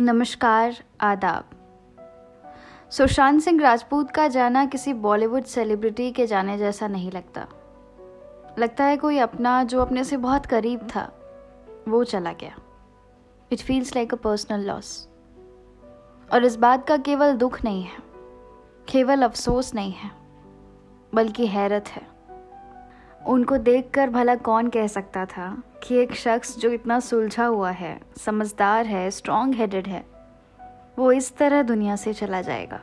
नमस्कार, आदाब। सुशांत सिंह राजपूत का जाना किसी बॉलीवुड सेलिब्रिटी के जाने जैसा नहीं लगता। लगता है कोई अपना जो अपने से बहुत करीब था, वो चला गया। It feels like a personal loss और इस बात का केवल दुख नहीं है, केवल अफसोस नहीं है, बल्कि हैरत है। उनको देखकर भला कौन कह सकता था कि एक शख्स जो इतना सुलझा हुआ है, समझदार है स्ट्रॉन्ग हेडेड है, वो इस तरह दुनिया से चला जाएगा।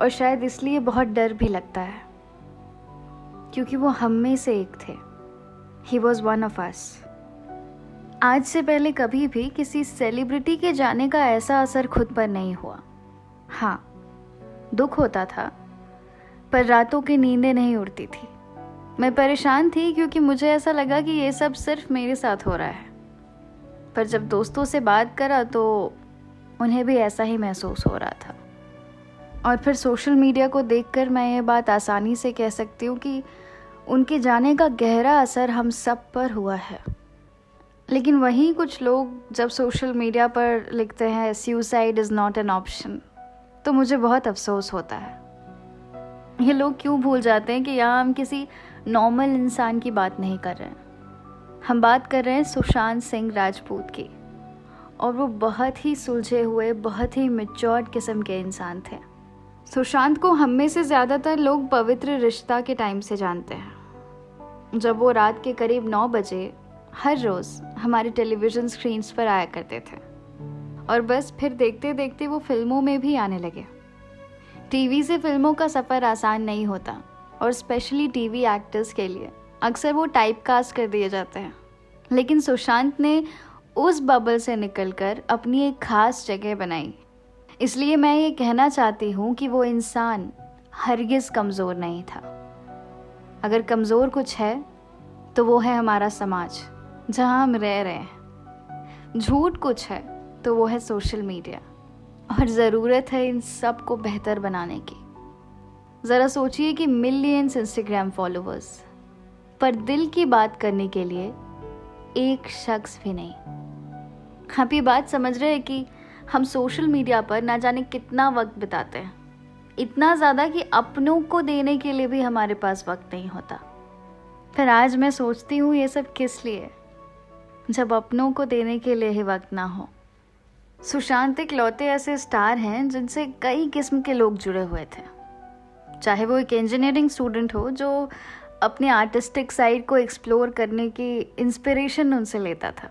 और शायद इसलिए बहुत डर भी लगता है, क्योंकि वो हम में से एक थे। He was one of us आज से पहले कभी भी किसी सेलिब्रिटी के जाने का ऐसा असर खुद पर नहीं हुआ। हाँ दुख होता था, पर रातों की नींदें नहीं उड़ती थी। मैं परेशान थी क्योंकि मुझे ऐसा लगा कि ये सब सिर्फ़ मेरे साथ हो रहा है। पर जब दोस्तों से बात करा तो उन्हें भी ऐसा ही महसूस हो रहा था। और फिर सोशल मीडिया को देखकर मैं ये बात आसानी से कह सकती हूँ कि उनके जाने का गहरा असर हम सब पर हुआ है। लेकिन वहीं कुछ लोग जब सोशल मीडिया पर लिखते हैं suicide is not an option तो मुझे बहुत अफसोस होता है। ये लोग क्यों भूल जाते हैं कि यहाँ हम किसी नॉर्मल इंसान की बात नहीं कर रहे हैं। हम बात कर रहे हैं सुशांत सिंह राजपूत की। और वो बहुत ही सुलझे हुए, बहुत ही मेच्योर्ड किस्म के इंसान थे। सुशांत को हम में से ज़्यादातर लोग पवित्र रिश्ता के टाइम से जानते हैं। जब वो रात के करीब नौ बजे हर रोज़ हमारे टेलीविज़न स्क्रीन्स पर आया करते थे। और बस फिर देखते देखते वो फ़िल्मों में भी आने लगे। टीवी से फ़िल्मों का सफ़र आसान नहीं होता। और स्पेशली टीवी एक्टर्स के लिए। अक्सर वो टाइप कास्ट कर दिए जाते हैं। लेकिन सुशांत ने उस बबल से निकलकर अपनी एक खास जगह बनाई। इसलिए मैं ये कहना चाहती हूँ कि वो इंसान हरगिज़ कमज़ोर नहीं था। अगर कमज़ोर कुछ है तो वो है हमारा समाज, जहाँ हम रह रहे हैं। झूठ कुछ है तो वो है सोशल मीडिया और ज़रूरत है इन सबको बेहतर बनाने की। ज़रा सोचिए कि मिलियंस इंस्टाग्राम फॉलोअर्स पर दिल की बात करने के लिए एक शख्स भी नहीं। आप ये बात समझ रहे हैं कि हम सोशल मीडिया पर ना जाने कितना वक्त बिताते हैं। इतना ज़्यादा कि अपनों को देने के लिए भी हमारे पास वक्त नहीं होता। फिर आज मैं सोचती हूँ ये सब किस लिए? जब अपनों को देने के लिए ही वक्त ना हो। सुशांत एक लौते ऐसे स्टार हैं जिनसे कई किस्म के लोग जुड़े हुए थे। चाहे वो एक इंजीनियरिंग स्टूडेंट हो जो अपने आर्टिस्टिक साइड को एक्सप्लोर करने की इंस्पिरेशन उनसे लेता था।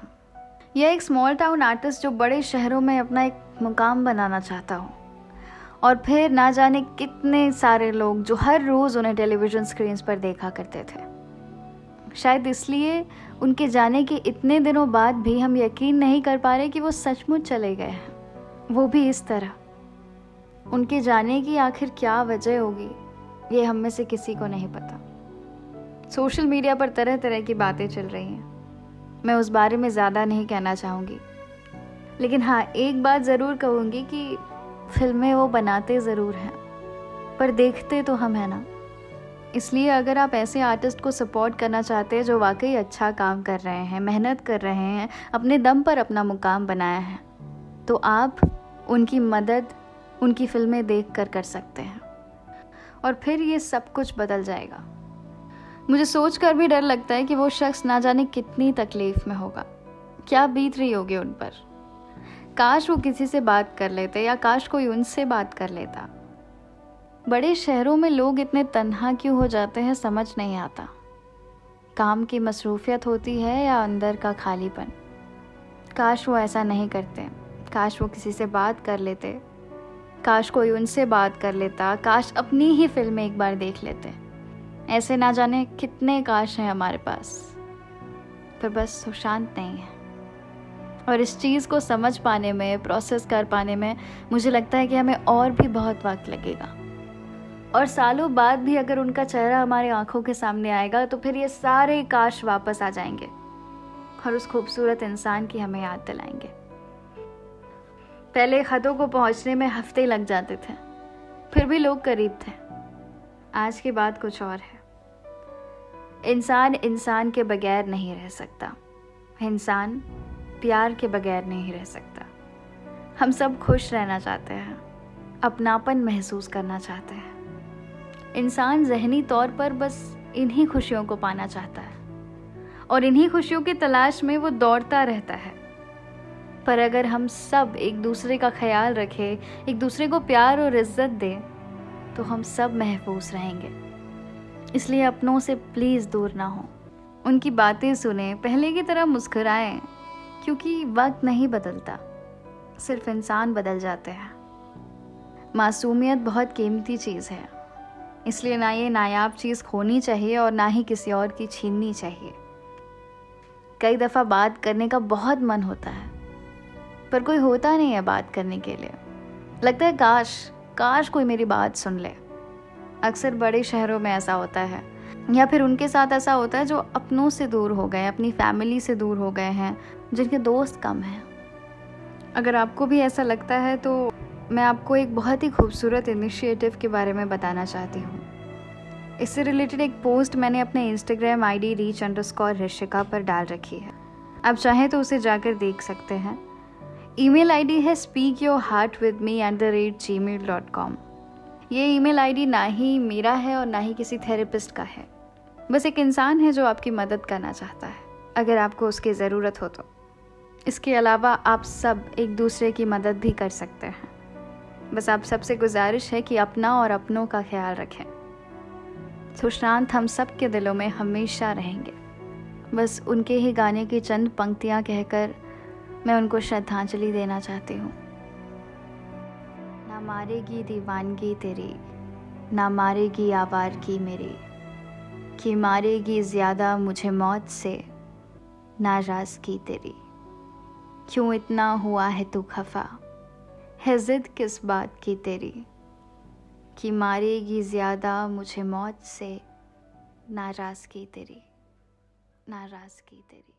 या एक स्मॉल टाउन आर्टिस्ट जो बड़े शहरों में अपना एक मुकाम बनाना चाहता हो। और फिर ना जाने कितने सारे लोग जो हर रोज़ उन्हें टेलीविज़न स्क्रीन पर देखा करते थे। शायद इसलिए उनके जाने के इतने दिनों बाद भी हम यकीन नहीं कर पा रहे कि वो सचमुच चले गए हैं। वो भी इस तरह। उनके जाने की आखिर क्या वजह होगी, ये हम में से किसी को नहीं पता। सोशल मीडिया पर तरह तरह की बातें चल रही हैं। मैं उस बारे में ज़्यादा नहीं कहना चाहूँगी। लेकिन हाँ एक बात ज़रूर कहूँगी कि फ़िल्में वो बनाते ज़रूर हैं, पर देखते तो हम हैं ना। इसलिए अगर आप ऐसे आर्टिस्ट को सपोर्ट करना चाहते हैं जो वाकई अच्छा काम कर रहे हैं, मेहनत कर रहे हैं, अपने दम पर अपना मुकाम बनाया है तो आप उनकी मदद उनकी फ़िल्में देख कर कर सकते हैं। और फिर ये सब कुछ बदल जाएगा। मुझे सोच कर भी डर लगता है कि वो शख्स ना जाने कितनी तकलीफ़ में होगा। क्या बीत रही होगी उन पर? काश वो किसी से बात कर लेते या काश कोई उनसे बात कर लेता। बड़े शहरों में लोग इतने तन्हा क्यों हो जाते हैं समझ नहीं आता। काम की मसरूफियत होती है या अंदर का खालीपन? काश वो ऐसा नहीं करते। काश वो किसी से बात कर लेते। काश कोई उनसे बात कर लेता, काश अपनी ही फ़िल्म एक बार देख लेते। ऐसे ना जाने कितने काश हैं हमारे पास। पर बस सुशांत नहीं है। और इस चीज़ को समझ पाने में प्रोसेस कर पाने में, मुझे लगता है कि हमें और भी बहुत वक्त लगेगा। और सालों बाद भी अगर उनका चेहरा हमारी आँखों के सामने आएगा तो फिर ये सारे काश वापस आ जाएँगे। और उस खूबसूरत इंसान की हमें याद दिलाएँगे। पहले ख़तों को पहुँचने में हफ़्ते लग जाते थे। फिर भी लोग करीब थे। आज की बात कुछ और है। इंसान इंसान के बगैर नहीं रह सकता। इंसान प्यार के बगैर नहीं रह सकता। हम सब खुश रहना चाहते हैं। अपनापन महसूस करना चाहते हैं। इंसान जहनी तौर पर बस इन्हीं खुशियों को पाना चाहता है। और इन्हीं खुशियों की तलाश में वो दौड़ता रहता है। पर अगर हम सब एक दूसरे का ख्याल रखें, एक दूसरे को प्यार और इज़्ज़त दें तो हम सब महफूज रहेंगे। इसलिए अपनों से प्लीज़ दूर ना हो। उनकी बातें सुने, पहले की तरह मुस्कुराएँ, क्योंकि वक्त नहीं बदलता। सिर्फ़ इंसान बदल जाते हैं। मासूमियत बहुत कीमती चीज़ है। इसलिए ना ये नायाब चीज़ खोनी चाहिए और ना ही किसी और की छीननी चाहिए। कई दफ़ा बात करने का बहुत मन होता है। पर कोई होता नहीं है बात करने के लिए। लगता है काश काश कोई मेरी बात सुन ले। अक्सर बड़े शहरों में ऐसा होता है। या फिर उनके साथ ऐसा होता है जो अपनों से दूर हो गए अपनी फैमिली से दूर हो गए हैं, जिनके दोस्त कम हैं। अगर आपको भी ऐसा लगता है तो मैं आपको एक बहुत ही खूबसूरत इनिशिएटिव के बारे में बताना चाहती हूँ। इससे रिलेटेड एक पोस्ट मैंने अपने Instagram ID reach underscore पर डाल रखी है। आप चाहें तो उसे जाकर देख सकते हैं। ईमेल आईडी है speak your heart with me at the rate Gmail dot com. ये ईमेल आईडी ना ही मेरा है और ना ही किसी थेरेपिस्ट का है। बस एक इंसान है जो आपकी मदद करना चाहता है, अगर आपको उसकी ज़रूरत हो तो। इसके अलावा आप सब एक दूसरे की मदद भी कर सकते हैं। बस आप सबसे गुजारिश है कि अपना और अपनों का ख्याल रखें। सुशांत, हम सब के दिलों में हमेशा रहेंगे। बस उनके ही गाने की चंद पंक्तियाँ कहकर मैं उनको श्रद्धांजलि देना चाहती हूँ। ना मारेगी दीवानगी तेरी, ना मारेगी आवार की मेरी, कि मारेगी ज़्यादा मुझे मौत से नाराज़ की तेरी। क्यों इतना हुआ है तू खफा? है ज़िद किस बात की तेरी? कि मारेगी ज़्यादा मुझे मौत से नाराज़ की तेरी नाराज़ की तेरी।